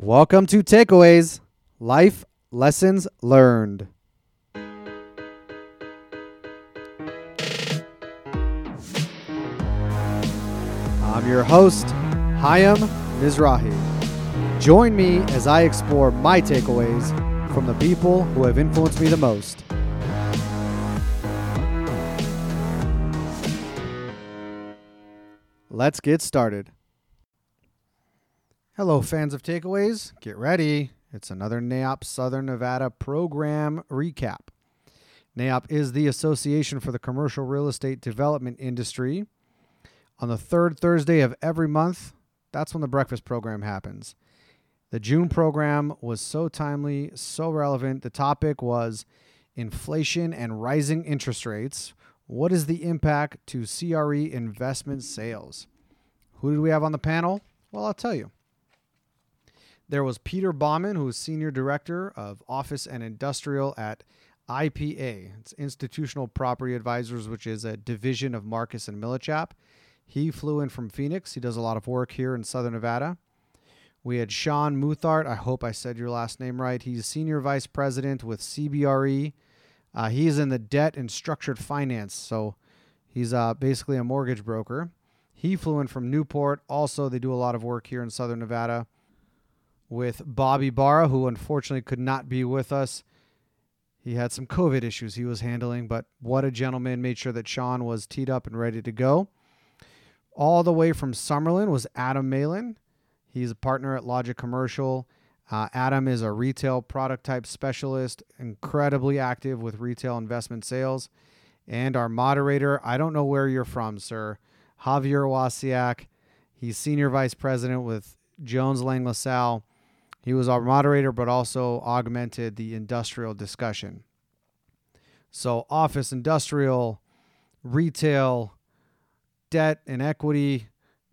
Welcome to Takeaways Life Lessons Learned. I'm your host, Hayam Mizrahi. Join me as I explore my takeaways from the people who have influenced me the most. Let's get started. Hello, fans of takeaways. Get ready. It's another NAIOP Southern Nevada program recap. NAIOP is the Association for the Commercial Real Estate Development Industry. On the third Thursday of every month, that's when the breakfast program happens. The June program was so timely, so relevant. The topic was inflation and rising interest rates. What is the impact to CRE investment sales? Who did we have on the panel? Well, I'll tell you. There was Peter Baumann, who is Senior Director of Office and Industrial at IPA. It's Institutional Property Advisors, which is a division of Marcus and Millichap. He flew in from Phoenix. He does a lot of work here in Southern Nevada. We had Sean Muthart. I hope I said your last name right. He's Senior Vice President with CBRE. Uh, he's in the debt and structured finance. So he's uh, basically a mortgage broker. He flew in from Newport. Also, they do a lot of work here in Southern Nevada with Bobby Barra, who unfortunately could not be with us. He had some COVID issues he was handling, but what a gentleman made sure that Sean was teed up and ready to go. All the way from Summerlin was Adam Malin. He's a partner at Logic Commercial. Uh, Adam is a retail product type specialist, incredibly active with retail investment sales. And our moderator, I don't know where you're from, sir, Javier Wasiak. He's senior vice president with Jones Lang LaSalle. He was our moderator, but also augmented the industrial discussion. So, office, industrial, retail, debt, and equity.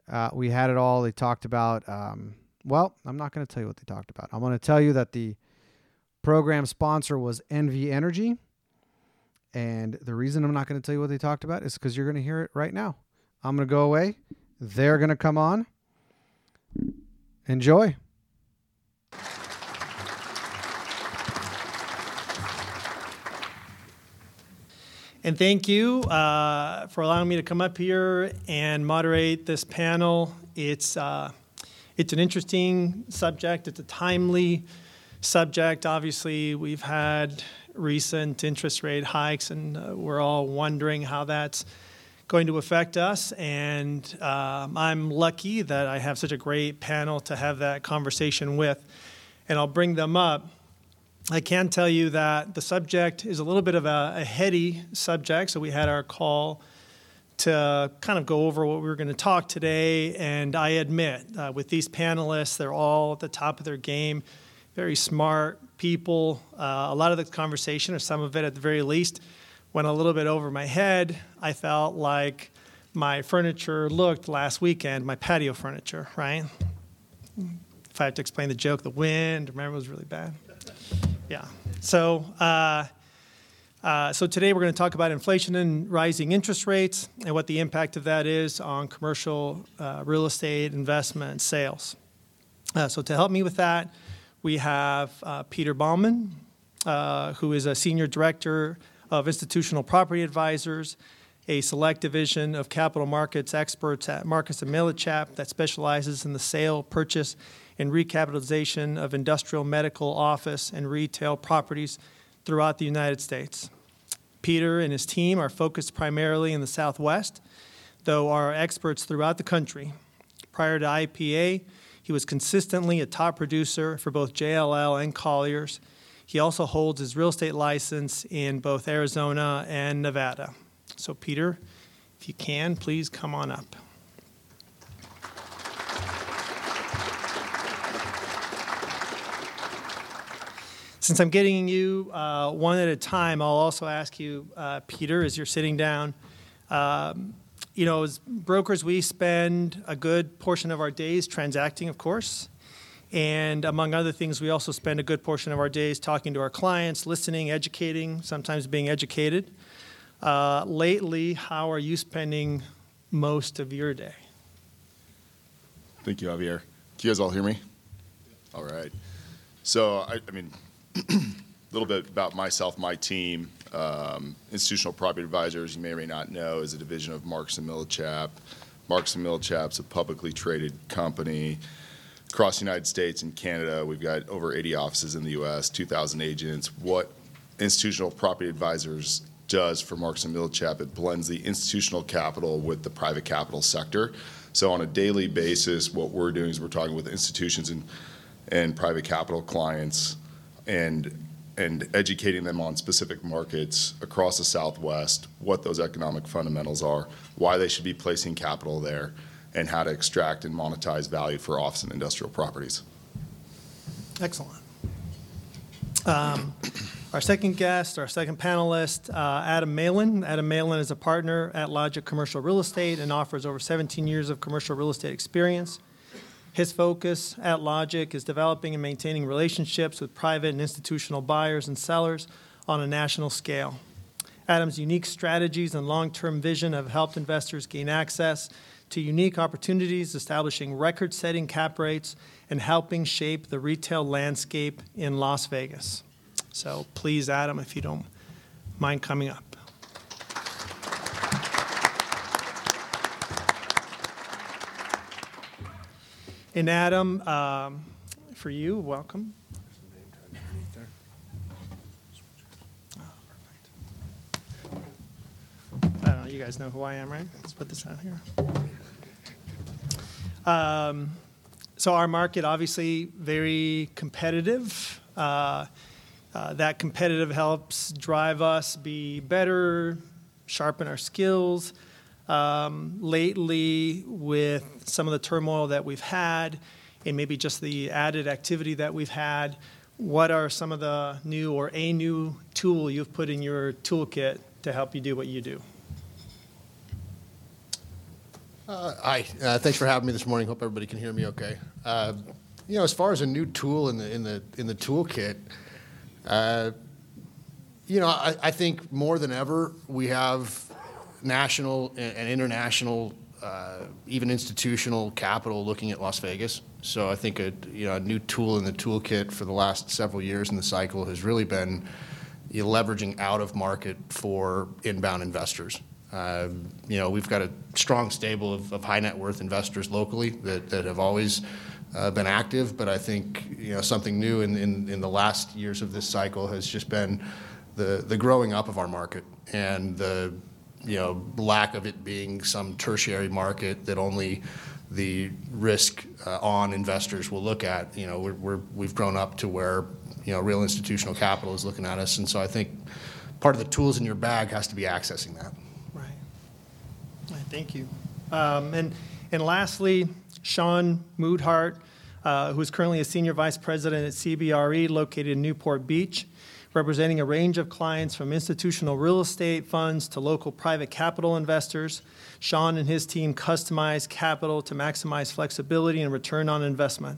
Uh, we had it all. They talked about, um, well, I'm not going to tell you what they talked about. I'm going to tell you that the program sponsor was NV Energy. And the reason I'm not going to tell you what they talked about is because you're going to hear it right now. I'm going to go away. They're going to come on. Enjoy. And thank you uh, for allowing me to come up here and moderate this panel. It's, uh, it's an interesting subject, it's a timely subject. Obviously, we've had recent interest rate hikes, and uh, we're all wondering how that's going to affect us. And um, I'm lucky that I have such a great panel to have that conversation with. And I'll bring them up. I can tell you that the subject is a little bit of a, a heady subject. So we had our call to kind of go over what we were going to talk today. And I admit, uh, with these panelists, they're all at the top of their game, very smart people. Uh, a lot of the conversation, or some of it at the very least, went a little bit over my head. I felt like my furniture looked last weekend, my patio furniture, right? If I have to explain the joke, the wind, remember, it was really bad. Yeah. So, uh, uh, so today we're going to talk about inflation and rising interest rates and what the impact of that is on commercial uh, real estate investment sales. Uh, so to help me with that, we have uh, Peter Baumann, uh, who is a senior director of institutional property advisors, a select division of capital markets experts at Marcus Millichap that specializes in the sale, purchase, and recapitalization of industrial, medical, office, and retail properties throughout the United States. Peter and his team are focused primarily in the Southwest, though are experts throughout the country. Prior to IPA, he was consistently a top producer for both JLL and Colliers. He also holds his real estate license in both Arizona and Nevada. So, Peter, if you can, please come on up. Since I'm getting you uh, one at a time, I'll also ask you, uh, Peter, as you're sitting down. Um, you know, as brokers, we spend a good portion of our days transacting, of course. And among other things, we also spend a good portion of our days talking to our clients, listening, educating, sometimes being educated. Uh, lately, how are you spending most of your day? Thank you, Javier. Can you guys all hear me? All right. So, I, I mean, a little bit about myself, my team. Um, Institutional Property Advisors, you may or may not know, is a division of Marks and Millichap. Marks and Millichap's a publicly traded company across the United States and Canada. We've got over 80 offices in the U.S., 2,000 agents. What Institutional Property Advisors does for Marks and Millichap, it blends the institutional capital with the private capital sector. So on a daily basis, what we're doing is we're talking with institutions and, and private capital clients and and educating them on specific markets across the Southwest, what those economic fundamentals are, why they should be placing capital there, and how to extract and monetize value for office and industrial properties. Excellent. Um, our second guest, our second panelist, uh, Adam Malin. Adam Malin is a partner at Logic Commercial Real Estate and offers over 17 years of commercial real estate experience. His focus at Logic is developing and maintaining relationships with private and institutional buyers and sellers on a national scale. Adam's unique strategies and long term vision have helped investors gain access to unique opportunities, establishing record setting cap rates, and helping shape the retail landscape in Las Vegas. So please, Adam, if you don't mind coming up. And Adam, um, for you, welcome. I don't know, you guys know who I am, right? Let's put this out here. Um, so our market, obviously, very competitive. Uh, uh, that competitive helps drive us be better, sharpen our skills. Um, lately, with some of the turmoil that we've had, and maybe just the added activity that we've had, what are some of the new or a new tool you've put in your toolkit to help you do what you do? Uh, hi, uh, thanks for having me this morning. Hope everybody can hear me okay. Uh, you know, as far as a new tool in the in the in the toolkit, uh, you know, I, I, think more than ever we have national and, international, uh, even institutional capital looking at Las Vegas. So I think a you know a new tool in the toolkit for the last several years in the cycle has really been you know, leveraging out of market for inbound investors. Uh, you know, we've got a strong stable of, of, high net worth investors locally that, that have always uh, been active, but I think you know something new in, in, in, the last years of this cycle has just been the, the growing up of our market and the you know lack of it being some tertiary market that only the risk uh, on investors will look at. You know, we're, we have grown up to where you know real institutional capital is looking at us, and so I think part of the tools in your bag has to be accessing that. Right. Thank you. Um, and, and lastly, Sean Moodhart, uh, who is currently a senior vice president at CBRE located in Newport Beach, representing a range of clients from institutional real estate funds to local private capital investors. Sean and his team customize capital to maximize flexibility and return on investment.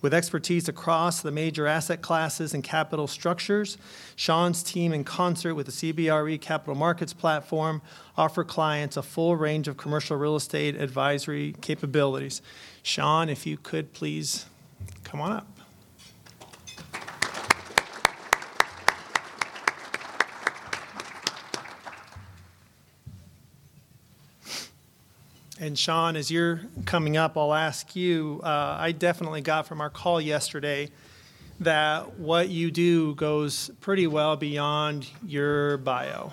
With expertise across the major asset classes and capital structures, Sean's team, in concert with the CBRE Capital Markets platform, offer clients a full range of commercial real estate advisory capabilities. Sean, if you could please come on up. And Sean, as you're coming up, I'll ask you. Uh, I definitely got from our call yesterday that what you do goes pretty well beyond your bio.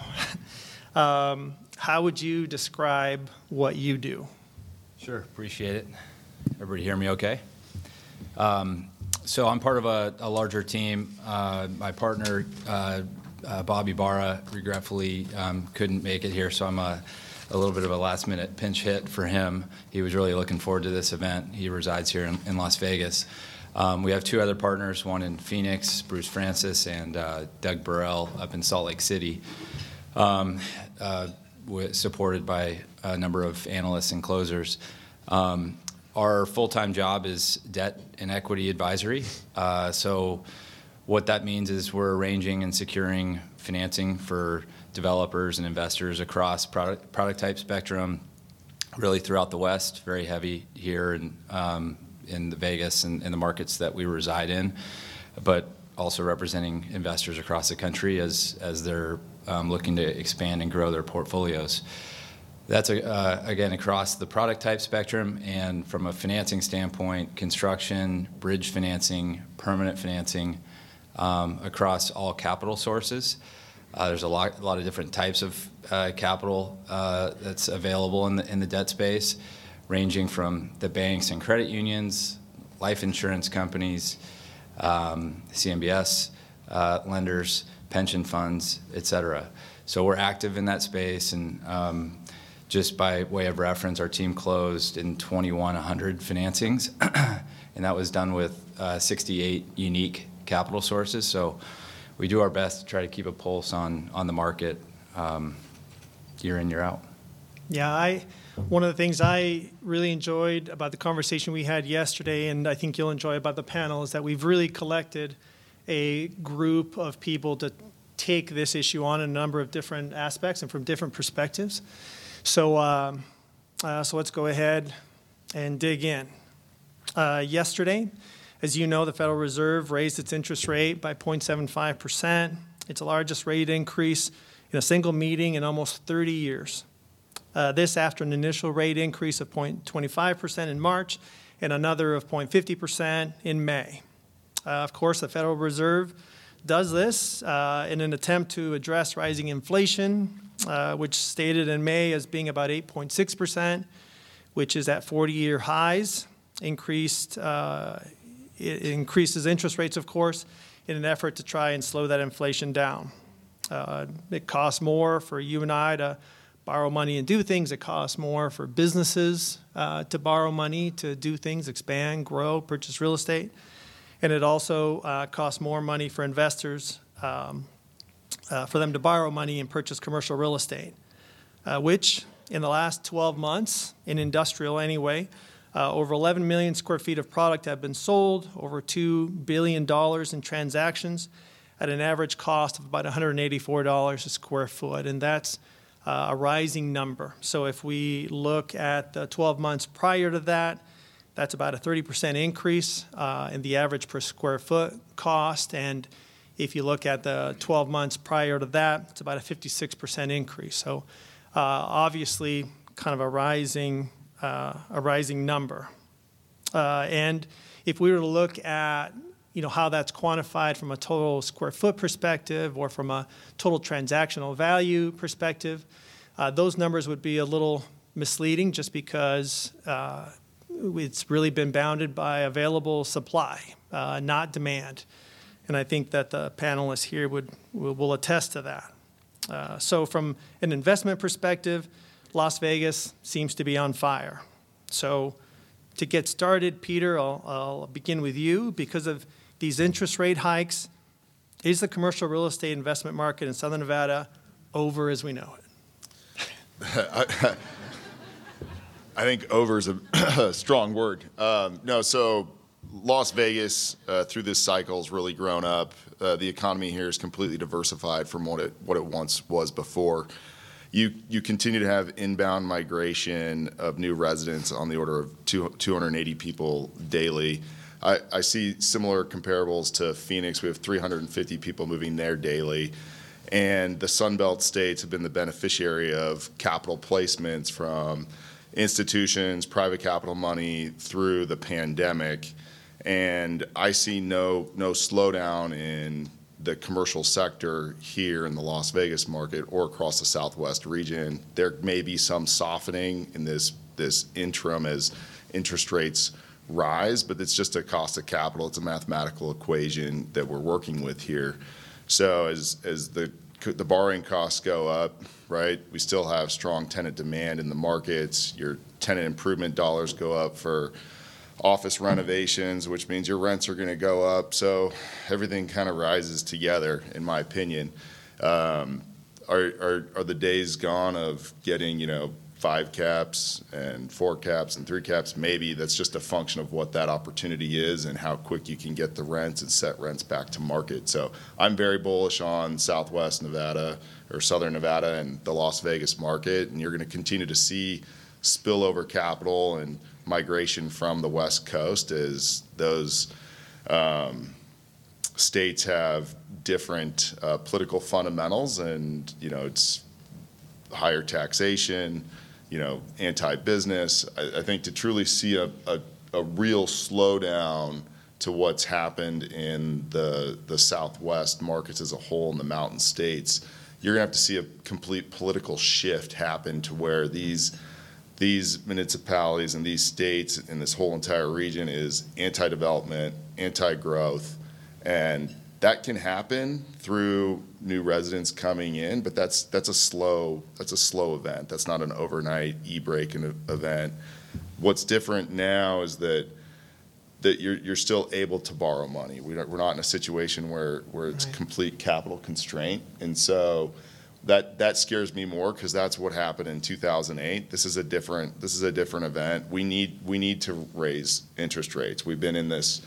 um, how would you describe what you do? Sure, appreciate it. Everybody hear me okay? Um, so I'm part of a, a larger team. Uh, my partner, uh, uh Bobby Barra, regretfully um, couldn't make it here, so I'm a a little bit of a last minute pinch hit for him. He was really looking forward to this event. He resides here in, in Las Vegas. Um, we have two other partners, one in Phoenix, Bruce Francis, and uh, Doug Burrell up in Salt Lake City, um, uh, supported by a number of analysts and closers. Um, our full time job is debt and equity advisory. Uh, so, what that means is we're arranging and securing financing for developers and investors across product, product type spectrum, really throughout the West, very heavy here in, um, in the Vegas and the markets that we reside in, but also representing investors across the country as as they're um, looking to expand and grow their portfolios. That's uh, again across the product type spectrum and from a financing standpoint, construction, bridge financing, permanent financing, um, across all capital sources. Uh, there's a lot a lot of different types of uh, capital uh, that's available in the in the debt space, ranging from the banks and credit unions, life insurance companies, um, CMBS lenders, pension funds, et cetera. So we're active in that space and um, just by way of reference, our team closed in 2,100 financings, and that was done with 68 unique capital sources. We do our best to try to keep a pulse on on the market um, year in, year out. Yeah. I one of the things I really enjoyed about the conversation we had yesterday, and I think you'll enjoy about the panel, is that we've really collected a group of people to take this issue on a number of different aspects and from different perspectives. So um, uh, let's go ahead and dig in. Uh, yesterday, as you know, the Federal Reserve raised its interest rate by 0.75%. It's the largest rate increase in a single meeting in almost 30 years. Uh, this after an initial rate increase of 0.25% in March and another of 0.50% in May. Uh, of course, the Federal Reserve does this uh, in an attempt to address rising inflation, which stated in May as being about 8.6%, which is at 40-year highs. It increases interest rates, of course, in an effort to try and slow that inflation down. Uh, it costs more for you and I to borrow money and do things. It costs more for businesses uh, to borrow money to do things, expand, grow, purchase real estate. And it also uh, costs more money for investors um, for them to borrow money and purchase commercial real estate, which in the last 12 months, in industrial anyway, Uh, over 11 million square feet of product have been sold, over $2 billion in transactions at an average cost of about $184 a square foot, and that's uh, a rising number. So if we look at the 12 months prior to that, that's about a 30% increase uh, in the average per square foot cost. And if you look at the 12 months prior to that, it's about a 56% increase. So uh, obviously kind of a rising Uh, number. Uh, and if we were to look at, you know, how that's quantified from a total square foot perspective or from a total transactional value perspective, uh, those numbers would be a little misleading just because it's really been bounded by available supply, not demand. And I think that the panelists here would will attest to that. So from an investment perspective, Las Vegas seems to be on fire. So, to get started, Peter, I'll begin with you. Because of these interest rate hikes, is the commercial real estate investment market in Southern Nevada over as we know it? I think over is a strong word. Um, no. So Las Vegas uh, through this cycle has really grown up. Uh, the economy here is completely diversified from what it once was before. You you continue to have inbound migration of new residents on the order of two, 280 people daily. I see similar comparables to Phoenix. We have 350 people moving there daily. And the Sun Belt states have been the beneficiary of capital placements from institutions, private capital money through the pandemic. And I see no, no slowdown in the commercial sector here in the Las Vegas market or across the Southwest region. There may be some softening in this this interim as interest rates rise, but it's just a cost of capital. It's a mathematical equation that we're working with here. So as as the the borrowing costs go up, right, we still have strong tenant demand in the markets. Your tenant improvement dollars go up for office renovations, which means your rents are gonna go up. So everything kind of rises together, in my opinion. Um, are the days gone of getting, you know, five caps and four caps and three caps? Maybe. That's just a function of what that opportunity is and how quick you can get the rents and set rents back to market. So I'm very bullish on Southwest Nevada or Southern Nevada and the Las Vegas market, and you're gonna continue to see spillover capital and migration from the West Coast as those um, states have different uh, political fundamentals, and you know it's higher taxation, you know, anti-business. I, I think to truly see a, a, a real slowdown to what's happened in the the Southwest markets as a whole in the mountain states, you're gonna have to see a complete political shift happen to where these these municipalities and these states and this whole entire region is anti-development, anti-growth, and that can happen through new residents coming in, but that's that's a slow that's a slow event. That's not an overnight e-break event. What's different now is that that you're you're still able to borrow money. We're not, we're not in a situation where where it's Right. complete capital constraint, and so that that scares me more because that's what happened in 2008. This is a different this is a different event. We need we need to raise interest rates. We've been in this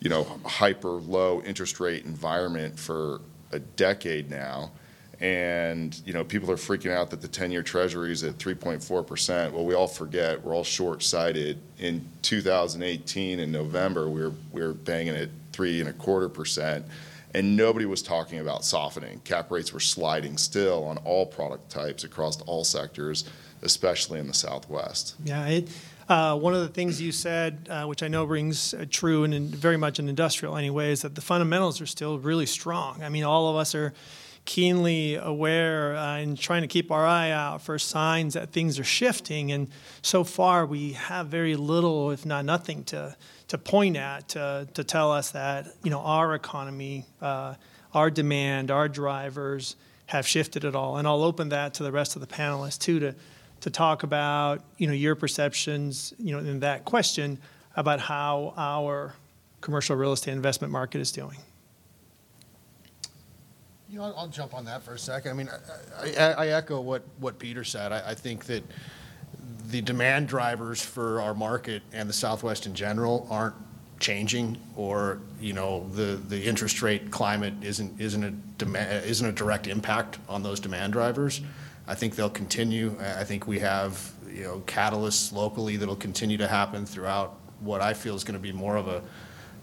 you know hyper low interest rate environment for a decade now. And you know people are freaking out that the 10-year Treasury is at 3.4 percent. Well, we all forget we're all short-sighted. In 2018, in November, we were we were banging at three and a quarter percent, and nobody was talking about softening. Cap rates were sliding still on all product types across all sectors, especially in the Southwest. Yeah, it, uh, one of the things you said, uh, which I know rings uh, true and very much in industrial anyway, is that the fundamentals are still really strong. I mean, all of us are keenly aware uh, and trying to keep our eye out for signs that things are shifting. And so far, we have very little, if not nothing, to to point at to, to tell us that you know our economy, uh, our demand, our drivers have shifted at all. And I'll open that to the rest of the panelists too to to talk about you know your perceptions you know in that question about how our commercial real estate investment market is doing. You know, I'll, jump on that for a second. I mean, I, I, I echo what, what Peter said. I, I think that the demand drivers for our market and the Southwest in general aren't changing, or you know, the, the interest rate climate isn't isn't a demand, isn't a direct impact on those demand drivers. I think they'll continue. I think we have you know catalysts locally that'll continue to happen throughout what I feel is going to be more of a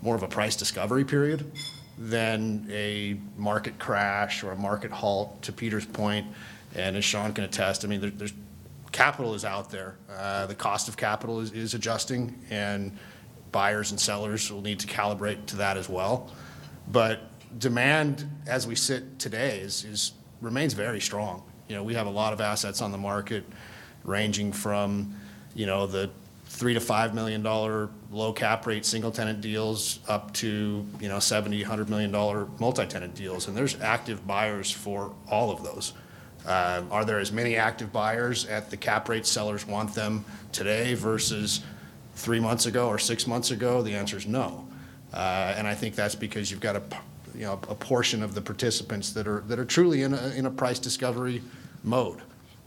more of a price discovery period than a market crash or a market halt, to Peter's point, and as Sean can attest, I mean, there, there's, capital is out there. Uh, The cost of capital is, is adjusting, and buyers and sellers will need to calibrate to that as well. But demand, as we sit today, is, is, remains very strong. You know, we have a lot of assets on the market ranging from, you know, the three to five million dollar low cap rate single tenant deals up to, you know, 70, 100 million dollar multi-tenant deals. And there's active buyers for all of those. Uh, Are there as many active buyers at the cap rate sellers want them today versus three months ago or six months ago? The answer is no. Uh, And I think that's because you've got you know, a portion of the participants that are, truly in a, price discovery mode.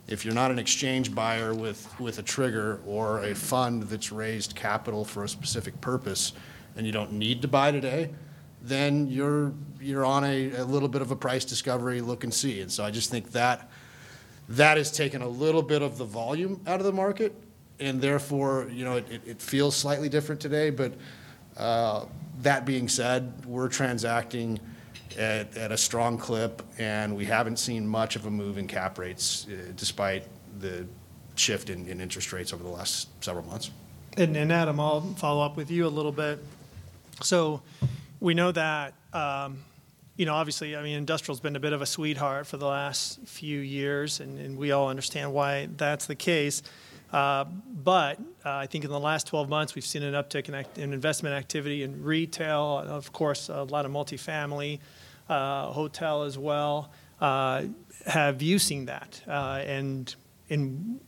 If you're not an exchange buyer with a trigger or a fund that's raised capital for a specific purpose and you don't need to buy today, then you're, you're on a, a little bit of a price discovery look and see. And so I just think that, that has taken a little bit of the volume out of the market. And therefore, you know, it, it- it feels slightly different today. But uh, that being said, we're transacting at, at a strong clip and we haven't seen much of a move in cap rates uh, despite the shift in, in interest rates over the last several months. And, and Adam, I'll follow up with you a little bit. So we know that, um, you know, obviously, I mean, industrial's been a bit of a sweetheart for the last few years, and, and we all understand why that's the case. Uh, but uh, I think in the last 12 months, we've seen an uptick in, act- in investment activity in retail, of course, a lot of multifamily, uh, hotel as well. Uh, have you seen that? Uh, and and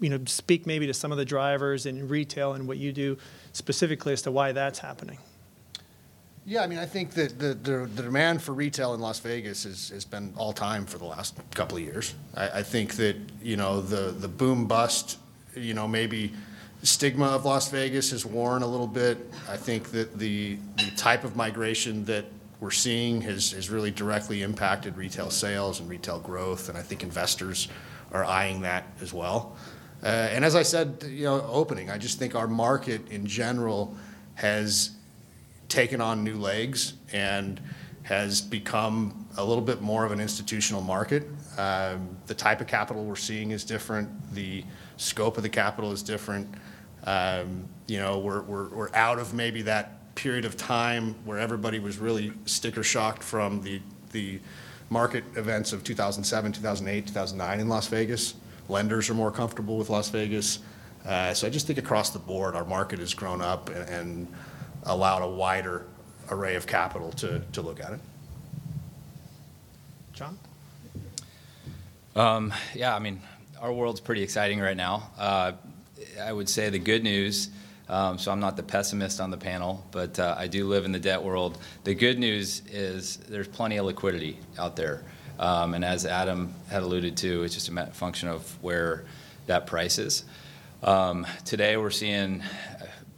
you know, speak maybe to some of the drivers in retail and what you do specifically as to why that's happening. Yeah, I mean, I think that the, the, the demand for retail in Las Vegas has, has been all time for the last couple of years. I, I think that, you know, the, the boom bust, you know, maybe stigma of Las Vegas has worn a little bit. I think that the, the type of migration that we're seeing has, has really directly impacted retail sales and retail growth, and I think investors are eyeing that as well. Uh, and as I said, you know, opening, I just think our market in general has taken on new legs and has become a little bit more of an institutional market. Um, the type of capital we're seeing is different. The scope of the capital is different. Um, you know, we're, we're, we're out of maybe that period of time where everybody was really sticker shocked from the, the market events of 2007, 2008, 2009 in Las Vegas. Lenders are more comfortable with Las Vegas. Uh, so I just think across the board, our market has grown up and, and allowed a wider array of capital to, look at it. John? Um, yeah, I mean, our world's pretty exciting right now. Uh, I would say the good news, um, so I'm not the pessimist on the panel, but uh, I do live in the debt world. The good news is there's plenty of liquidity out there. Um, and as Adam had alluded to, it's just a function of where that price is. Today we're seeing,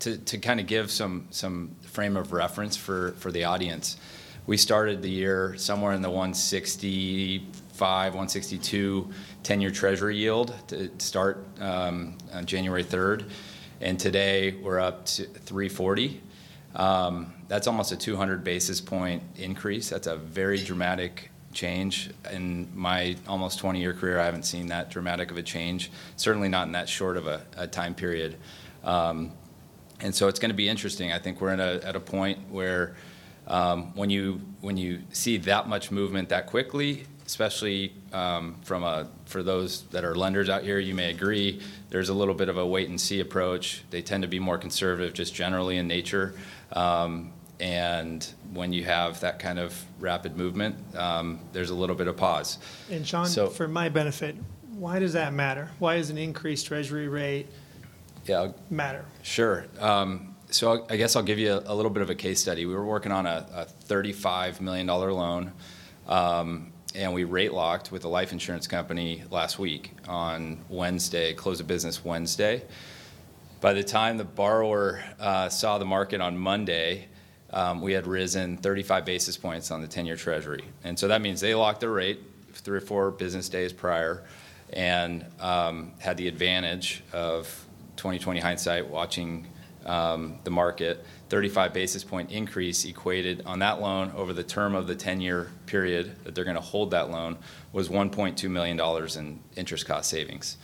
to, to kind of give some, some frame of reference for, for the audience, we started the year somewhere in the 165, 162 10-year Treasury yield to start um, on January 3rd, and today we're up to 340. Um, that's almost a 200 basis point increase. That's a very dramatic change. In my almost 20-year career, I haven't seen that dramatic of a change. Certainly not in that short of a, a time period. Um, and so it's going to be interesting. I think we're in a, at a point where um, when you when you see that much movement that quickly, especially um, from a for those that are lenders out here, you may agree. There's a little bit of a wait and see approach. They tend to be more conservative, just generally in nature. Um, and when you have that kind of rapid movement, um, there's a little bit of pause. And Sean, So- for my benefit, why does that matter? Why is an increased treasury rate Yeah, matter? Sure. Um, so I guess I'll give you a, a little bit of a case study. We were working on a, a $35 million loan, um, and we rate locked with a life insurance company last week on Wednesday, close of business Wednesday. By the time the borrower uh, saw the market on Monday, um, we had risen 35 basis points on the 10-year Treasury. And so that means they locked their rate three or four business days prior and um, had the advantage of 2020 hindsight watching um, the market. 35 basis point increase equated on that loan over the term of the 10-year period that they're going to hold that loan was $1.2 million in interest cost savings.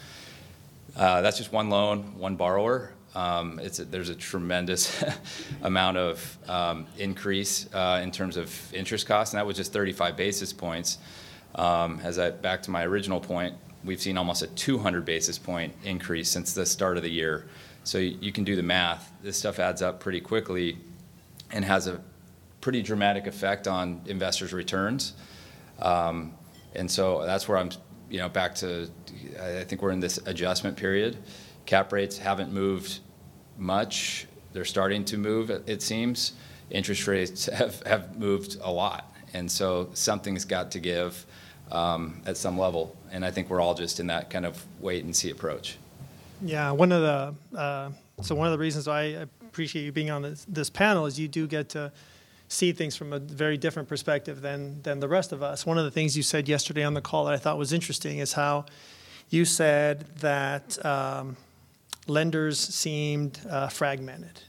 Uh, That's just one loan, one borrower. Um, a- there's a tremendous amount of um, increase uh, in terms of interest costs, and that was just 35 basis points. Um, As I, back to my original point, we've seen almost a 200 basis point increase since the start of the year. So you can do the math. This stuff adds up pretty quickly and has a pretty dramatic effect on investors' returns. Um, And so that's where I'm, you know, back to, I think we're in this adjustment period. Cap rates haven't moved much. They're starting to move, it seems. Interest rates have, have moved a lot. And so something's got to give um, at some level. And I think we're all just in that kind of wait and see approach. Yeah, one of the uh, so one of the reasons I appreciate you being on this, this panel is you do get to see things from a very different perspective than than the rest of us. One of the things you said yesterday on the call that I thought was interesting is how you said that um, lenders seemed uh, fragmented.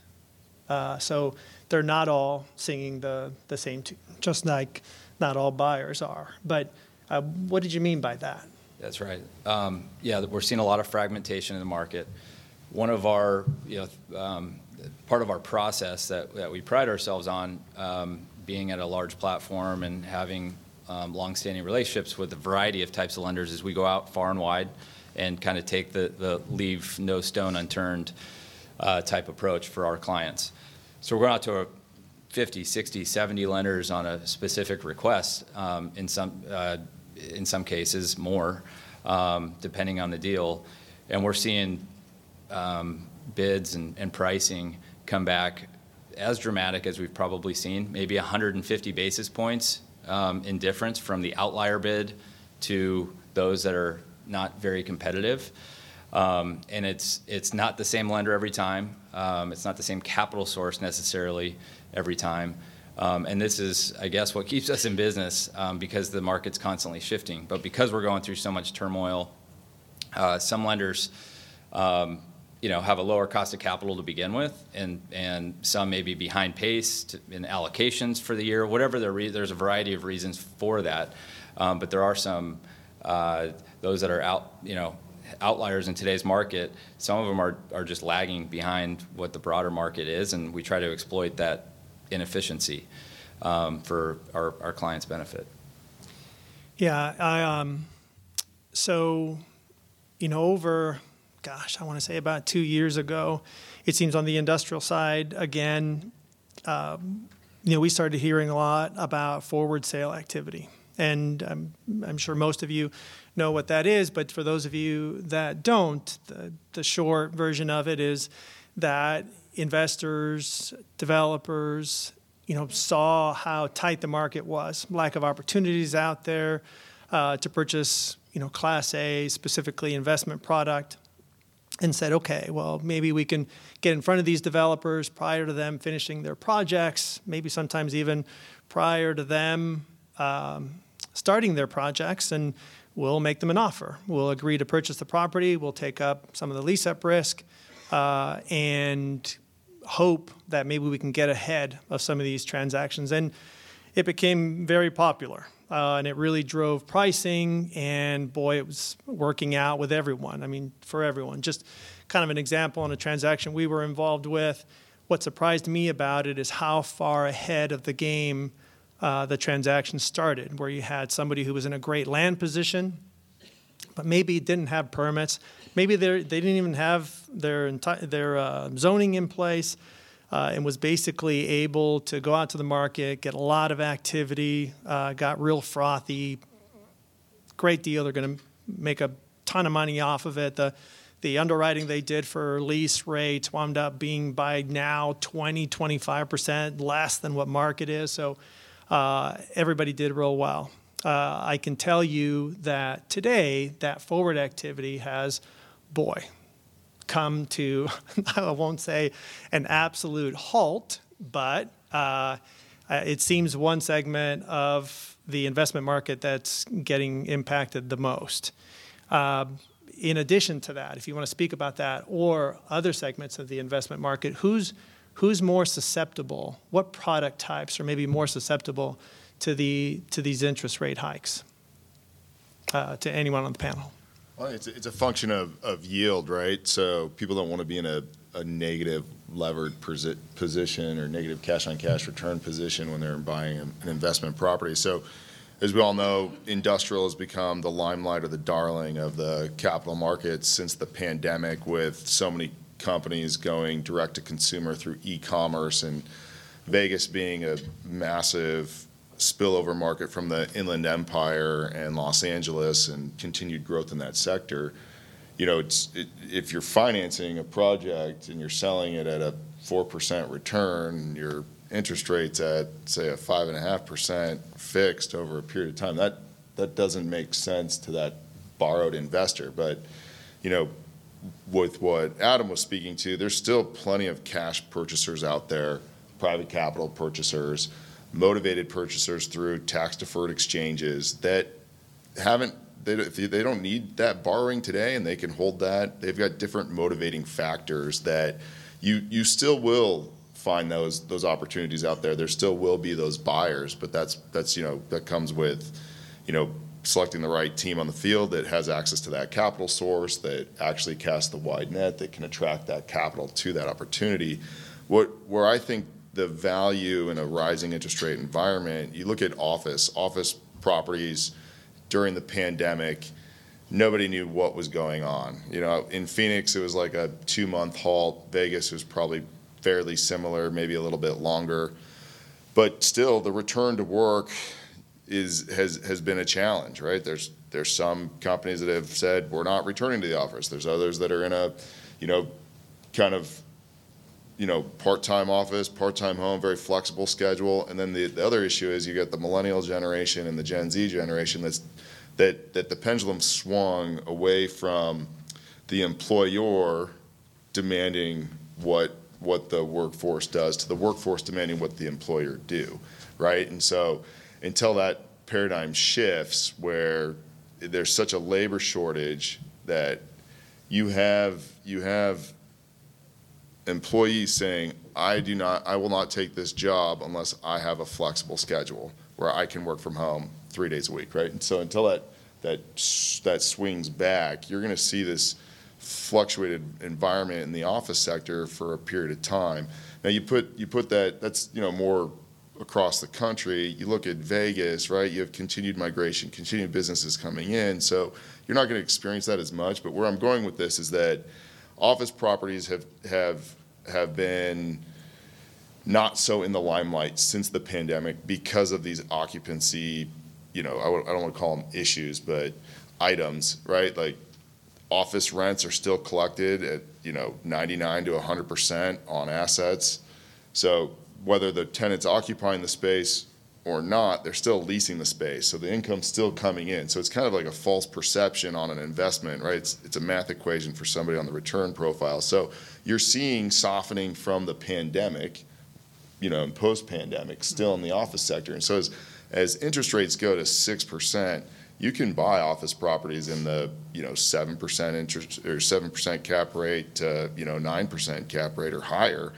Uh, so they're not all singing the the same tune, just like not all buyers are. But uh, what did you mean by that? That's right. Um, Yeah, we're seeing a lot of fragmentation in the market. One of our, you know, um, part of our process that, that we pride ourselves on, um, being at a large platform and having um, longstanding relationships with a variety of types of lenders, is we go out far and wide and kind of take the, the leave no stone unturned uh, type approach for our clients. So we're going out to a 50, 60, 70 lenders on a specific request, um, in some, uh, in some cases more, um, depending on the deal. And we're seeing um, bids and, and pricing come back as dramatic as we've probably seen, maybe 150 basis points um, in difference from the outlier bid to those that are not very competitive. Um, and it's it's not the same lender every time. Um, it's not the same capital source necessarily every time. Um, and this is, I guess, what keeps us in business um, because the market's constantly shifting. But because we're going through so much turmoil, uh, some lenders um, you know, have a lower cost of capital to begin with, and, and some may be behind pace to- in allocations for the year, whatever the, rea- there's a variety of reasons for that. Um, But there are some, uh, those that are out, you know, outliers in today's market. Some of them are, are just lagging behind what the broader market is, and we try to exploit that inefficiency um, for our, our clients' benefit. Yeah, I, um, so, you know, over, gosh, I want to say about two years ago, it seems on the industrial side, again, um, you know, we started hearing a lot about forward sale activity. And um, I'm sure most of you know what that is, but for those of you that don't, the, the short version of it is that investors, developers, you know, saw how tight the market was, lack of opportunities out there uh, to purchase, you know, Class A, specifically investment product, and said, okay, well, maybe we can get in front of these developers prior to them finishing their projects, maybe sometimes even prior to them um, starting their projects, and we'll make them an offer. We'll agree to purchase the property, we'll take up some of the lease up risk, uh, and hope that maybe we can get ahead of some of these transactions. And it became very popular. Uh, and it really drove pricing, and boy, it was working out with everyone. I mean, for everyone. Just kind of an example on a transaction we were involved with. What surprised me about it is how far ahead of the game uh, the transaction started, where you had somebody who was in a great land position, but maybe didn't have permits. Maybe they didn't even have their enti- their uh, zoning in place, uh, and was basically able to go out to the market, get a lot of activity, uh, got real frothy. Great deal. They're going to make a ton of money off of it. The the underwriting they did for lease rates wound up being by now 20, 25% less than what market is. So uh, everybody did real well. Uh, I can tell you that today that forward activity has, boy, come to, I won't say an absolute halt, but uh, it seems one segment of the investment market that's getting impacted the most. Uh, in addition to that, if you want to speak about that or other segments of the investment market, who's who's more susceptible? What product types are maybe more susceptible to the to these interest rate hikes? Uh, to anyone on the panel. Well, it's, it's a function of, of yield, right? So people don't want to be in a, a negative levered posi- position or negative cash on cash return position when they're buying an investment property. So as we all know, industrial has become the limelight or the darling of the capital markets since the pandemic, with so many companies going direct to consumer through e-commerce and Vegas being a massive spillover market from the Inland Empire and Los Angeles and continued growth in that sector. You know, it's it, if you're financing a project and you're selling it at a four percent return, your interest rates at say a five and a half percent fixed over a period of time. That that doesn't make sense to that borrowed investor. But you know, with what Adam was speaking to, there's still plenty of cash purchasers out there, private capital purchasers, motivated purchasers through tax deferred exchanges that haven't they, they don't need that borrowing today and they can hold that they've got different motivating factors that you you still will find those those opportunities out there. There still will be those buyers but that's that's you know that comes with you know selecting the right team on the field that has access to that capital source that actually casts the wide net that can attract that capital to that opportunity. What where i think the value in a rising interest rate environment you look at office office properties during the pandemic, nobody knew what was going on. You know, in Phoenix, it was like a two month halt. Vegas was probably fairly similar, maybe a little bit longer. But still, the return to work is has has been a challenge, right? There's there's some companies that have said we're not returning to the office. There's others that are in a, you know, kind of, you know, part-time office, part-time home, very flexible schedule. And then the, the other issue is you get the millennial generation and the Gen Z generation that's that that the pendulum swung away from the employer demanding what what the workforce does to the workforce demanding what the employer do, right? And so until that paradigm shifts where there's such a labor shortage that you have you have employees saying, I do not, I will not take this job unless I have a flexible schedule where I can work from home three days a week, right? And so until that that that swings back, you're going to see this fluctuated environment in the office sector for a period of time. Now you put you put that that's you know more across the country. You look at Vegas, right? You have continued migration, continued businesses coming in. So you're not going to experience that as much. But where I'm going with this is that office properties have have have been not so in the limelight since the pandemic because of these occupancy, you know, I, I don't want to call them issues, but items, right? Like office rents are still collected at, you know, 99 to 100% on assets. So whether the tenant's occupying the space or not, they're still leasing the space. So the income's still coming in. So it's kind of like a false perception on an investment, right? It's, it's a math equation for somebody on the return profile. So you're seeing softening from the pandemic, you know, and post-pandemic, still in the office sector. And so as, as interest rates go to 6%, you can buy office properties in the, you know, 7% interest or 7% cap rate to, you know, 9% cap rate or higher,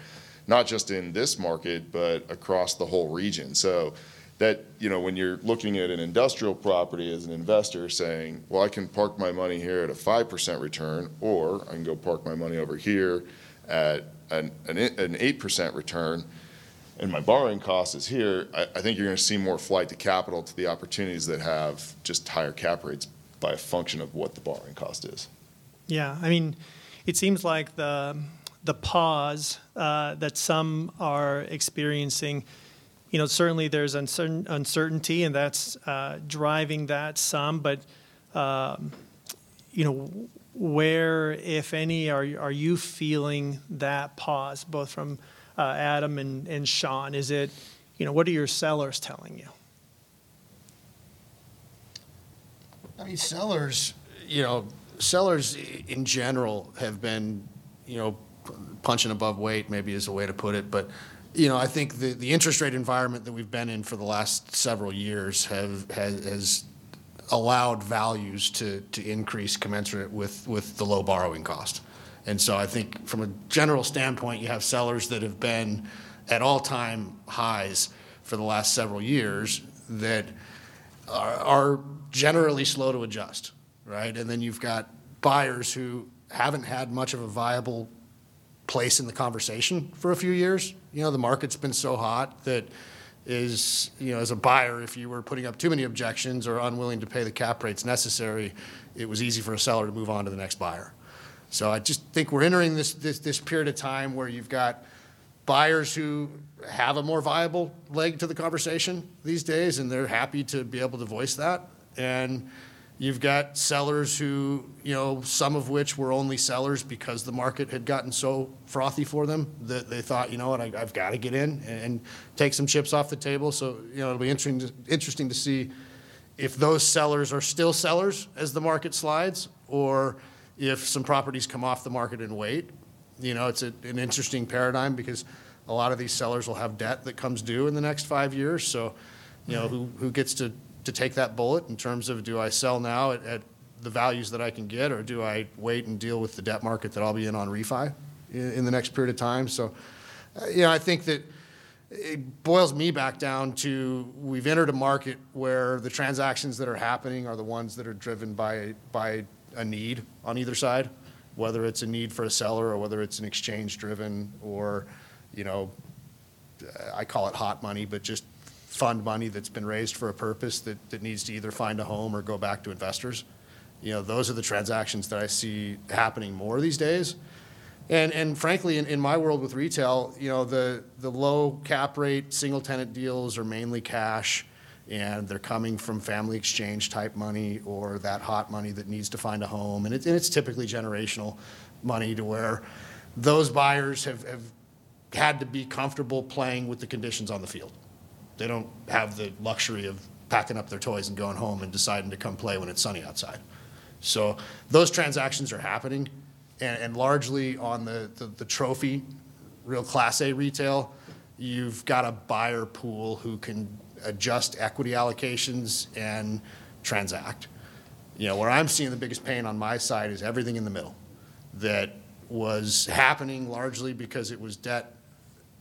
not just in this market, but across the whole region. So that, you know, when you're looking at an industrial property as an investor saying, well, I can park my money here at a 5% return, or I can go park my money over here at an, an, an 8% return, and my borrowing cost is here, I, I think you're going to see more flight to capital to the opportunities that have just higher cap rates by a function of what the borrowing cost is. Yeah, I mean, it seems like the the pause uh, that some are experiencing. You know, certainly there's uncertain, uncertainty, and that's uh, driving that some. But um, you know, where, if any, are are you feeling that pause, both from uh, Adam and, and Sean? Is it, you know, what are your sellers telling you? I mean, sellers, you know, sellers in general have been, you know, punching above weight, maybe is a way to put it. But, you know, I think the, the interest rate environment that we've been in for the last several years have, has, has allowed values to, to increase commensurate with, with the low borrowing cost. And so I think from a general standpoint, you have sellers that have been at all-time highs for the last several years that are, are generally slow to adjust, right? And then you've got buyers who haven't had much of a viable place in the conversation for a few years. You know, the market's been so hot that is, you know, as a buyer, if you were putting up too many objections or unwilling to pay the cap rates necessary, it was easy for a seller to move on to the next buyer. So I just think we're entering this, this, this period of time where you've got buyers who have a more viable leg to the conversation these days, and they're happy to be able to voice that. And you've got sellers who, you know, some of which were only sellers because the market had gotten so frothy for them that they thought, you know what, I, I've got to get in and, and take some chips off the table. So, you know, it'll be interesting to, interesting to see if those sellers are still sellers as the market slides, or if some properties come off the market and wait. You know, it's a, an interesting paradigm because a lot of these sellers will have debt that comes due in the next five years. So, you know, who, who gets to, to take that bullet in terms of do I sell now at, at the values that I can get, or do I wait and deal with the debt market that I'll be in on refi in, in the next period of time? So, uh, you know, I think that it boils me back down to we've entered a market where the transactions that are happening are the ones that are driven by, by a need on either side, whether it's a need for a seller or whether it's an exchange driven or, you know, I call it hot money, but just fund money that's been raised for a purpose that, that needs to either find a home or go back to investors. You know, those are the transactions that I see happening more these days. And, and frankly, in, in my world with retail, you know, the, the low cap rate, single tenant deals are mainly cash and they're coming from family exchange type money or that hot money that needs to find a home. And, it, and it's typically generational money to where those buyers have, have had to be comfortable playing with the conditions on the field. They don't have the luxury of packing up their toys and going home and deciding to come play when it's sunny outside. So those transactions are happening, and, and largely on the, the, the trophy, real Class A retail, you've got a buyer pool who can adjust equity allocations and transact. You know, where I'm seeing the biggest pain on my side is everything in the middle. that was happening largely because it was debt,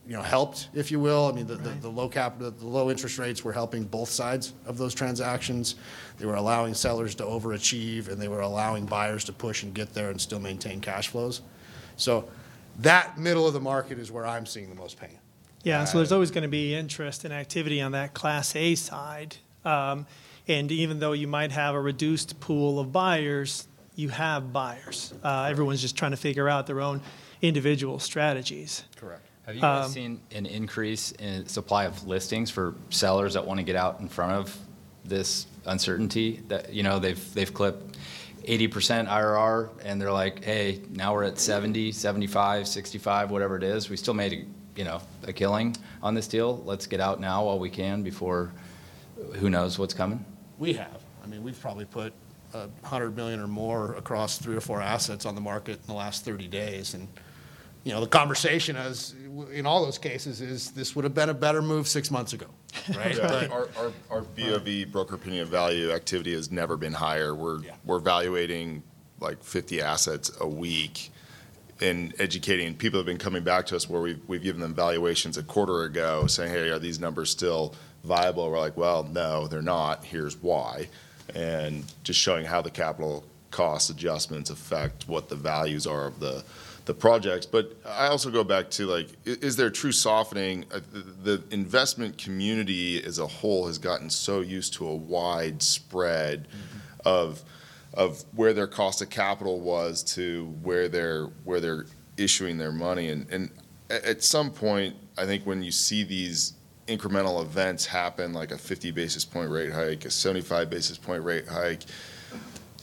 you know, helped, if you will. I mean, the, the, the low cap, the, the low interest rates were helping both sides of those transactions. They were allowing sellers to overachieve, and they were allowing buyers to push and get there and still maintain cash flows. So that middle of the market is where I'm seeing the most pain. Yeah, so there's always going to be interest and activity on that Class A side. Um, And even though you might have a reduced pool of buyers, you have buyers. Uh, Everyone's just trying to figure out their own individual strategies. Correct. Have you guys Um, seen an increase in supply of listings for sellers that want to get out in front of this uncertainty? That, you know, they've, they've clipped 80% IRR, and they're like, hey, now we're at 70, 75, 65, whatever it is. We still made, a you know, a killing on this deal. Let's get out now while we can before, who knows what's coming? We have. I mean, we've probably put a hundred million or more across three or four assets on the market in the last thirty days. And, you know, the conversation is, in all those cases, is this would have been a better move six months ago, right? Yeah, But- our, our, our BOV broker opinion of value activity has never been higher. We're, Yeah. we're evaluating like 50 assets a week and educating. People have been coming back to us where we've, we've given them valuations a quarter ago saying, hey, are these numbers still viable? We're like, well, no, they're not. Here's why. And just showing how the capital cost adjustments affect what the values are of the, the projects. But I also go back to like, is there true softening? Uh, The investment community as a whole has gotten so used to a wide spread of, of where their cost of capital was to where they're, where they're issuing their money. And, and at some point, I think when you see these incremental events happen, like a 50 basis point rate hike, a 75 basis point rate hike,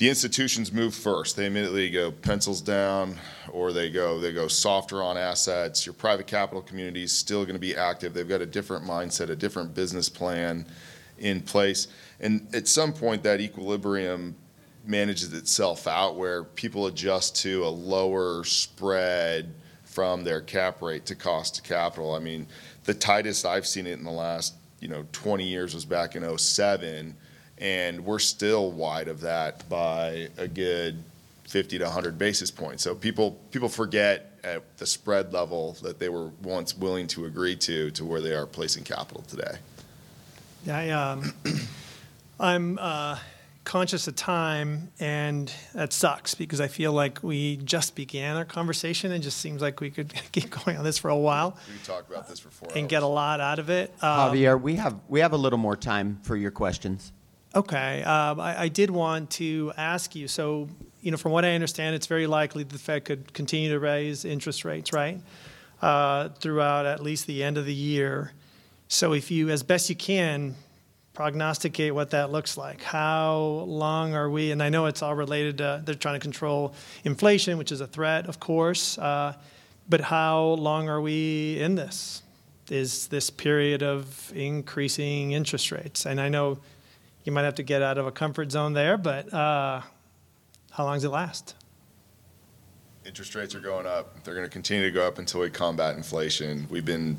the institutions move first. They immediately go pencils down, or they go they go softer on assets. Your private capital community is still going to be active. They've got a different mindset, a different business plan in place, and at some point that equilibrium manages itself out, where people adjust to a lower spread from their cap rate to cost to capital. I mean, the tightest I've seen it in the last you know 20 years was back in 07 and we're still wide of that by a good 50 to 100 basis points. So people people forget at the spread level that they were once willing to agree to to where they are placing capital today. I, um, I'm uh, conscious of time, and that sucks because I feel like we just began our conversation. and just seems like we could keep going on this for a while We could talk about this for four and hours. get a lot out of it. Um, Javier, we have we have a little more time for your questions. Okay, um, I, I did want to ask you. So, you know, from what I understand, it's very likely the Fed could continue to raise interest rates, right, uh, throughout at least the end of the year. So, if you, as best you can, prognosticate what that looks like, how long are we? And I know it's all related to they're trying to control inflation, which is a threat, of course. Uh, but how long are we in this? Is this period of increasing interest rates? And I know you might have to get out of a comfort zone there, but uh, how long does it last? Interest rates are going up. They're going to continue to go up until we combat inflation. We've been,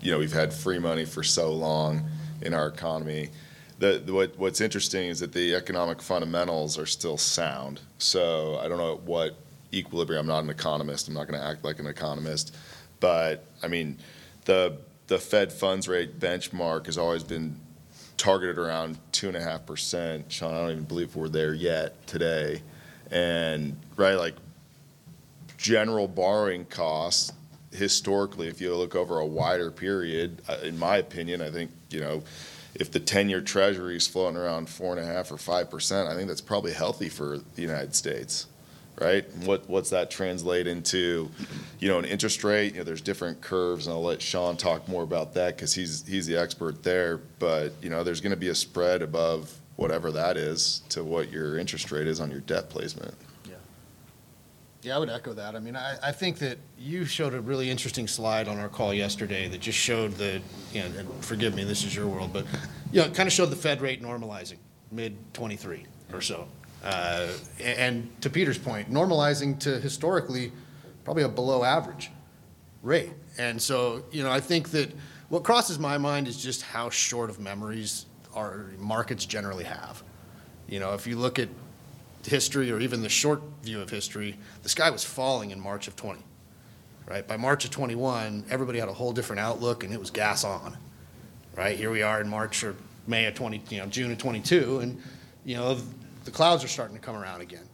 you know, we've had free money for so long in our economy. The, the- what, what's interesting is that the economic fundamentals are still sound. So I don't know what equilibrium. I'm not an economist. I'm not going to act like an economist, but I mean, the the Fed funds rate benchmark has always been targeted around two and a half percent. Sean, I don't even believe we're there yet today. And right, like general borrowing costs historically, if you look over a wider period, uh, in my opinion, I think, you know, if the 10 year treasury is floating around four and a half or 5%, I think that's probably healthy for the United States, right? What, what's that translate into, you know, an interest rate? You know, there's different curves, and I'll let Sean talk more about that because he's, he's the expert there. But, you know, there's going to be a spread above whatever that is to what your interest rate is on your debt placement. Yeah, yeah, I would echo that. I mean, I, I think that you showed a really interesting slide on our call yesterday that just showed the, you know, and forgive me, this is your world, but, you know, it kind of showed the Fed rate normalizing, mid 23 or so. Uh, And to Peter's point, normalizing to historically probably a below average rate. And so, you know, I think that what crosses my mind is just how short of memories our markets generally have. You know, if you look at history or even the short view of history, the sky was falling in March of 20. Right? By March of 21, everybody had a whole different outlook and it was gas on. Right? Here we are in March or May of 20, you know, June of 22, and you know the clouds are starting to come around again.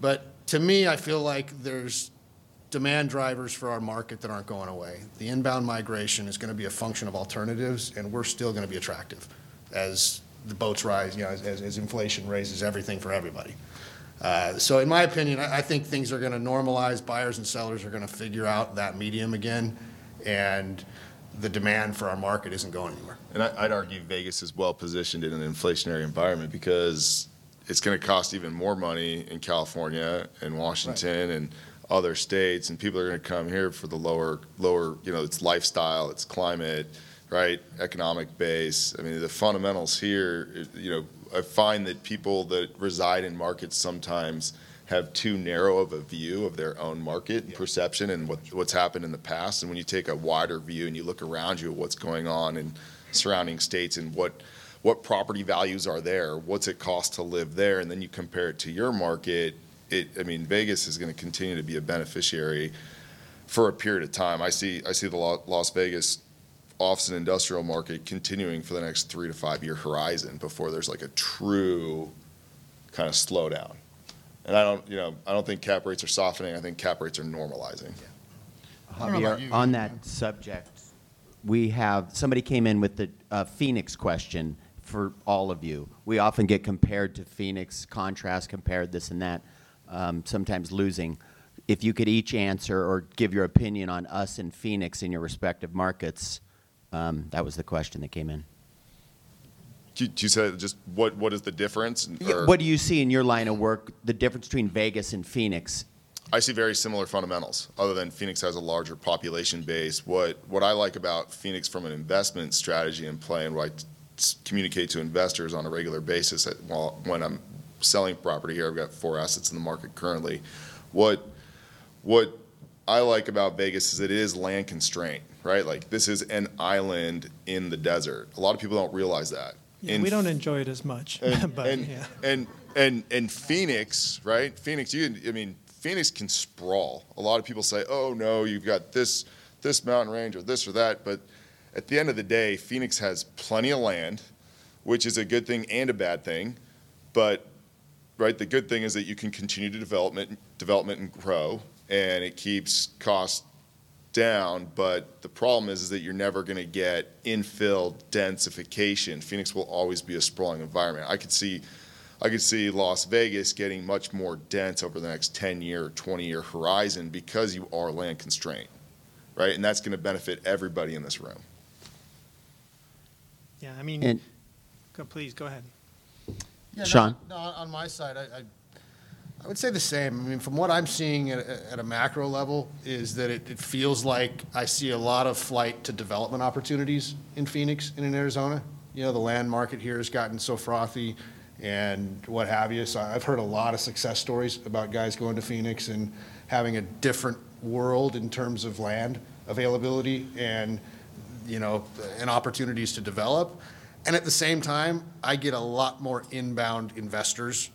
But to me, I feel like there's demand drivers for our market that aren't going away. The inbound migration is going to be a function of alternatives, and we're still going to be attractive as the boats rise, you know, as, as inflation raises everything for everybody. Uh, so, in my opinion, I, I think things are going to normalize. Buyers and sellers are going to figure out that medium again, and the demand for our market isn't going anywhere. And I, I'd argue Vegas is well positioned in an inflationary environment because it's going to cost even more money in California and Washington and other states, and people are going to come here for the lower, lower, you know, it's lifestyle, it's climate, right, economic base. I mean, the fundamentals here, you know, I find that people that reside in markets sometimes have too narrow of a view of their own market and perception and what, what's happened in the past. And when you take a wider view and you look around you at what's going on in surrounding states and what what property values are there, what's it cost to live there, and then you compare it to your market. It, I mean, Vegas is going to continue to be a beneficiary for a period of time. I see, I see the Las Vegas office and industrial market continuing for the next three to five year horizon before there's like a true kind of slowdown. And I don't, you know, I don't think cap rates are softening. I think cap rates are normalizing. don't know about Javier, you, on that subject, we have, somebody came in with the uh, Phoenix question for all of you. We often get compared to Phoenix, contrast, compared this and that, um, sometimes losing. If you could each answer or give your opinion on us and Phoenix in your respective markets, um, that was the question that came in. You, you said just what, what is the difference? Or- What do you see in your line of work, the difference between Vegas and Phoenix? I see very similar fundamentals, other than Phoenix has a larger population base. What, what I like about Phoenix from an investment strategy and play, and what I communicate to investors on a regular basis at, while, when I'm selling property here, I've got four assets in the market currently. What, what I like about Vegas is it is land constraint, right? Like this is an island in the desert. A lot of people don't realize that. Yeah, In we don't enjoy it as much, and, but and, yeah. and and and Phoenix, right? Phoenix, you I mean, Phoenix can sprawl. A lot of people say, "Oh no, you've got this this mountain range or this or that," but at the end of the day, Phoenix has plenty of land, which is a good thing and a bad thing. But right, the good thing is that you can continue to development development and grow, and it keeps costs down, but the problem is, is that you're never going to get infill densification. Phoenix will always be a sprawling environment. I could see, I could see Las Vegas getting much more dense over the next 10 year, 20 year horizon because you are land constrained, right? And that's going to benefit everybody in this room. Yeah, I mean, And go, please go ahead. Yeah, Sean? No, no, on my side, I, I, I would say the same. I mean, from what I'm seeing at, a- at a macro level, is that it, it feels like I see a lot of flight to development opportunities in Phoenix and in Arizona. You know, the land market here has gotten so frothy and what have you. So I've heard a lot of success stories about guys going to Phoenix and having a different world in terms of land availability and, you know, and opportunities to develop. And at the same time, I get a lot more inbound investors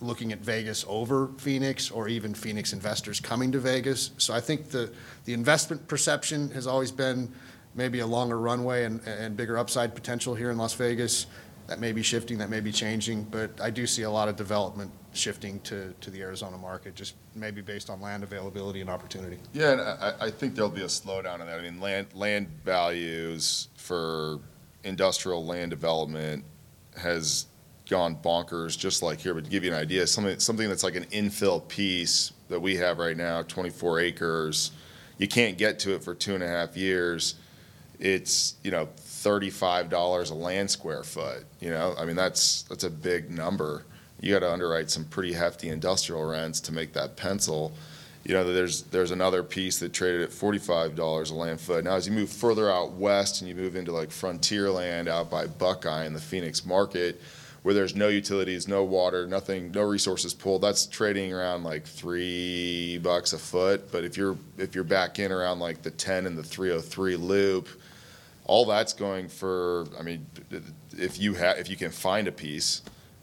looking at Vegas over Phoenix or even Phoenix investors coming to Vegas. So I think the, the investment perception has always been maybe a longer runway and, and bigger upside potential here in Las Vegas. That may be shifting, that may be changing, but I do see a lot of development shifting to, to the Arizona market, just maybe based on land availability and opportunity. Yeah, and I, I think there'll be a slowdown in that. I mean, land, land values for industrial land development has gone bonkers, just like here. But to give you an idea, something, something that's like an infill piece that we have right now, 24 acres, you can't get to it for two and a half years. It's, you know, $35 a land square foot, you know? I mean, that's, that's a big number. You got to underwrite some pretty hefty industrial rents to make that pencil you know, there's there's another piece that traded at forty-five dollars a land foot. Now, as you move further out west and you move into like frontier land out by Buckeye in the Phoenix market, where there's no utilities, no water, nothing, no resources pulled, that's trading around like three bucks a foot. But if you're if you're back in around like the ten and the three hundred three loop, all that's going for. I mean, if you have if you can find a piece,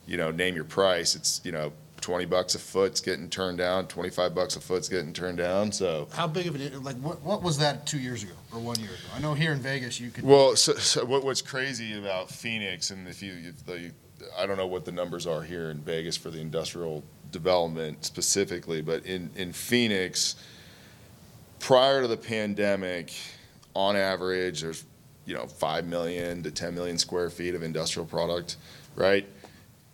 you know, name your price. It's you know 20 bucks a foot's getting turned down, 25 bucks a foot's getting turned down. So, How big of it, like, what, what was that two years ago or one year ago? I know here in Vegas, you could. well, so, so what, what's crazy about Phoenix, and if you, if the, I don't know what the numbers are here in Vegas for the industrial development specifically, but in, in Phoenix, prior to the pandemic, on average, there's, you know, 5 million to 10 million square feet of industrial product, right?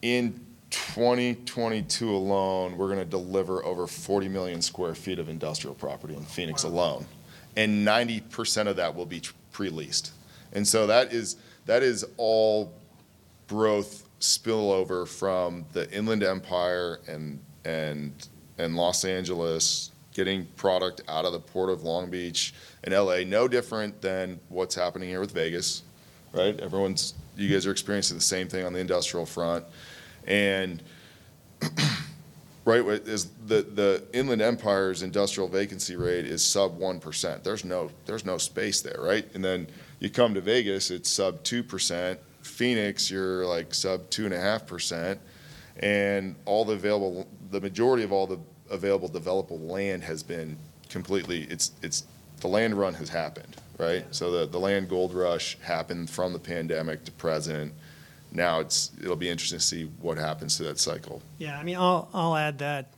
In 2022 alone, we're going to deliver over 40 million square feet of industrial property in Phoenix alone. And 90% of that will be pre-leased. And so that is, that is all growth spillover from the Inland Empire and, and, and Los Angeles, getting product out of the port of Long Beach and LA, no different than what's happening here with Vegas, right? Everyone's, you guys are experiencing the same thing on the industrial front. And, right, is the, the Inland Empire's industrial vacancy rate is sub 1%. There's no, there's no space there, right? And then you come to Vegas, it's sub 2%. Phoenix, you're like sub 2.5%. And all the available, the majority of all the available developable land has been completely, it's, it's, the land run has happened, right? So the, the land gold rush happened from the pandemic to present. Now it's, it'll be interesting to see what happens to that cycle. Yeah, I mean, I'll, I'll add that,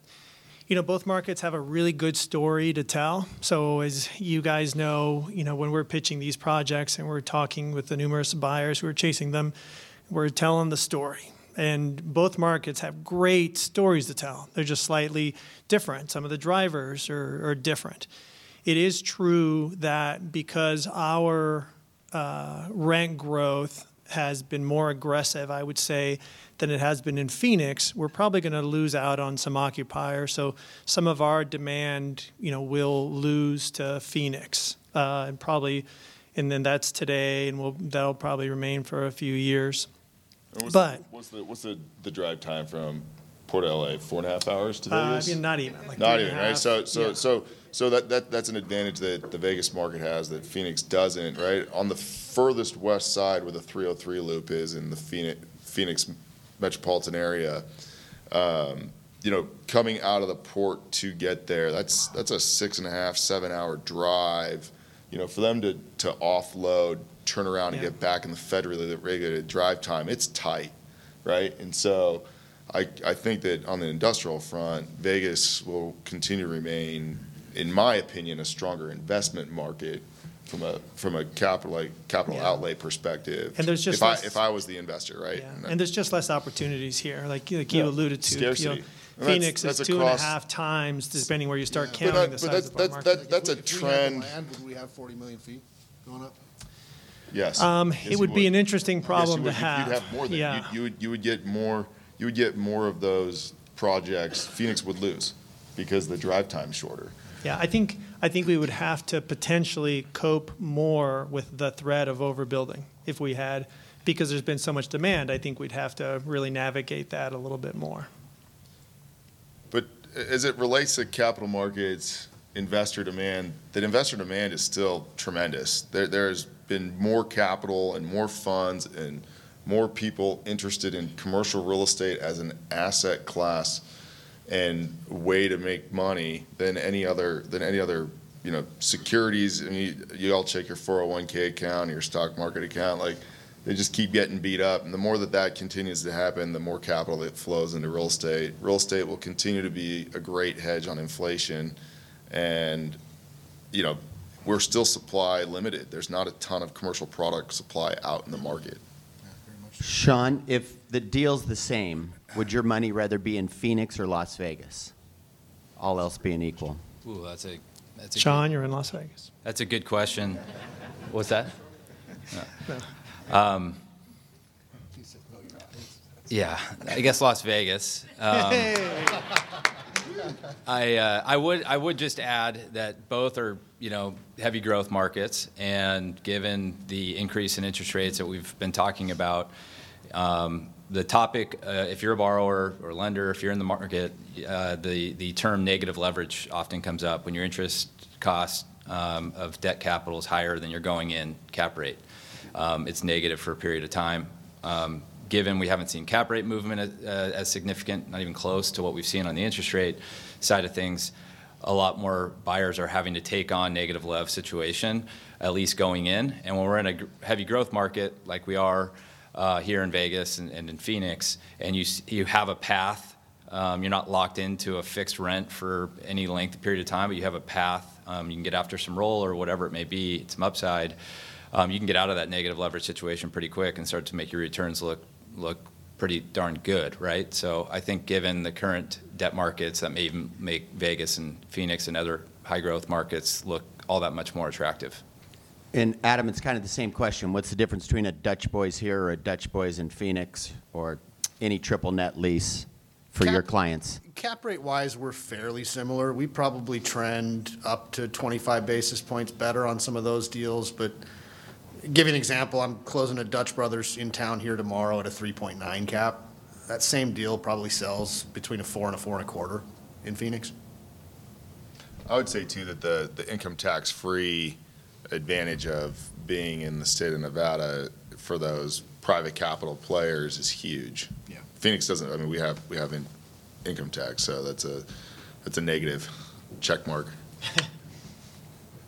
you know, both markets have a really good story to tell. So as you guys know, you know, when we're pitching these projects and we're talking with the numerous buyers who are chasing them, we're telling the story. And both markets have great stories to tell. They're just slightly different. Some of the drivers are, are different. It is true that because our uh, rent growth has been more aggressive, I would say, than it has been in Phoenix, we're probably going to lose out on some occupiers. So some of our demand, you know, will lose to Phoenix, uh, and probably, and then that's today, and we'll, that'll probably remain for a few years. What's But- the, what's the what's the, the drive time from Port LA? Four and a half hours to Uh, I mean, not even. Like Not even right. So so Yeah. so so that, that that's an advantage that the Vegas market has that Phoenix doesn't. Right on the furthest west side where the 303 loop is in the Phoenix Phoenix metropolitan area. Um, you know, coming out of the port to get there, that's that's a six and a half, seven hour drive. You know, for them to to offload, turn around, and Yeah. get back in the federally regulated drive time, it's tight, right? And so, I I think that on the industrial front, Vegas will continue to remain, in my opinion, a stronger investment market from a from a capital like capital Yeah. outlay perspective. And there's just if I less- if I was the investor, right? Yeah, And and there's just less opportunities here, like, like you Yeah, alluded to. you know, scarcity. And that's- Phoenix is that's two and a across- half times, depending where you start Yeah. But counting that- the but size that's- of our that's- market. that- that's a If we had the trend. land, would we have 40 million feet going up? Yes. Um, Yes, it you would be an interesting Yes, you problem to would. You'd- have. You'd have more than, Yeah. you'd- you would, you would get more, you would get more of those projects Phoenix would lose because the drive time's shorter. Yeah, I think, I think we would have to potentially cope more with the threat of overbuilding if we had, because there's been so much demand, I think we'd have to really navigate that a little bit more. But as it relates to capital markets, investor demand, that investor demand is still tremendous. There, there's been more capital and more funds and more people interested in commercial real estate as an asset class and way to make money than any other, than any other, you know, securities. I mean, you all check your 401k account, your stock market account, like, they just keep getting beat up. And the more that that continues to happen, the more capital that flows into real estate. Real estate will continue to be a great hedge on inflation. And, you know, we're still supply limited. There's not a ton of commercial product supply out in the market. Sean, if the deal's the same, would your money rather be in Phoenix or Las Vegas? All else being equal. Ooh, that's a, that's a. Sean, good- you're in Las Vegas. That's a good question. What's that? Um, no, you're. Yeah, I guess Las Vegas. Um, I uh, I would I would just add that both are you know heavy growth markets, and given the increase in interest rates that we've been talking about, um, the topic uh, if you're a borrower or lender, if you're in the market, uh, the the term negative leverage often comes up when your interest cost um, of debt capital is higher than your going in cap rate. Um, it's negative for a period of time. Um, given we haven't seen cap rate movement as, uh, as significant, not even close to what we've seen on the interest rate side of things, a lot more buyers are having to take on negative lev situation, at least going in. And when we're in a heavy growth market like we are uh, here in Vegas and, and in Phoenix, and you you have a path. Um, you're not locked into a fixed rent for any length period of time, but you have a path. Um, you can get after some roll or whatever it may be, some upside. Um, you can get out of that negative leverage situation pretty quick and start to make your returns look look pretty darn good, right? So I think given the current debt markets, that may even make Vegas and Phoenix and other high growth markets look all that much more attractive. And Adam, it's kind of the same question. What's the difference between a Dutch Bros here or a Dutch Bros in Phoenix or any triple net lease for your clients? Cap rate wise, we're fairly similar. We probably trend up to 25 basis points better on some of those deals, but give you an example, I'm closing a Dutch Brothers in town here tomorrow at a 3.9 cap. That same deal probably sells between a four and a four and a quarter in Phoenix. I would say too that the, the income tax free advantage of being in the state of Nevada for those private capital players is huge. Yeah. Phoenix doesn't, I mean, we have, we have in, income tax, so that's a, that's a negative check mark.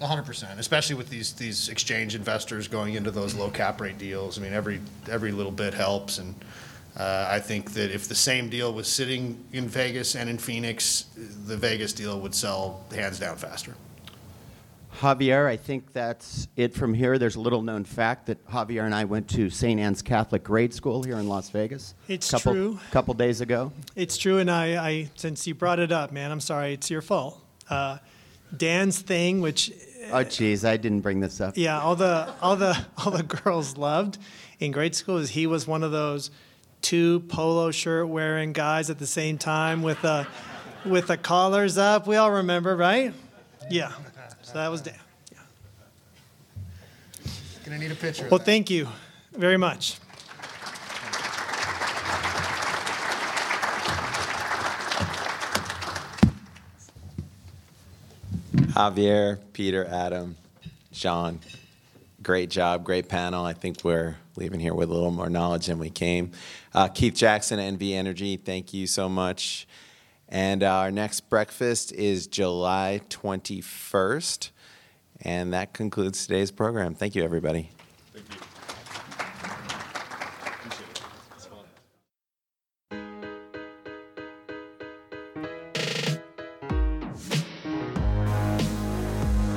Hundred percent, especially with these, these exchange investors going into those low cap rate deals. I mean, every, every little bit helps. And uh, I think that if the same deal was sitting in Vegas and in Phoenix, the Vegas deal would sell hands down faster. Javier, I think that's it from here. There's a little known fact that Javier and I went to St. Anne's Catholic Grade School here in Las Vegas. It's couple, true. couple days ago. It's true, and I, I since you brought it up, man, I'm sorry, it's your fault. Uh, Dan's thing, which Oh, geez, I didn't bring this up. yeah, all the all the all the girls loved in grade school is he was one of those two polo shirt wearing guys at the same time with the with the collars up. We all remember, right? Yeah. So that was Dan. Yeah. Gonna need a picture. of Well, that. thank you very much. Javier, Peter, Adam, Sean, great job, great panel. I think we're leaving here with a little more knowledge than we came. Uh, Keith Jackson, NV Energy, thank you so much. And our next breakfast is July 21st. And that concludes today's program. Thank you, everybody. Thank you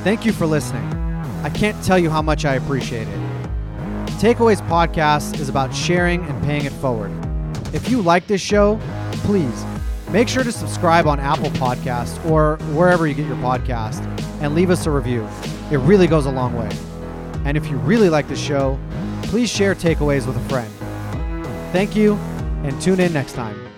Thank you for listening. I can't tell you how much I appreciate it. Takeaways Podcast is about sharing and paying it forward. If you like this show, please make sure to subscribe on Apple Podcasts or wherever you get your podcast and leave us a review. It really goes a long way. And if you really like the show, please share Takeaways with a friend. Thank you and tune in next time.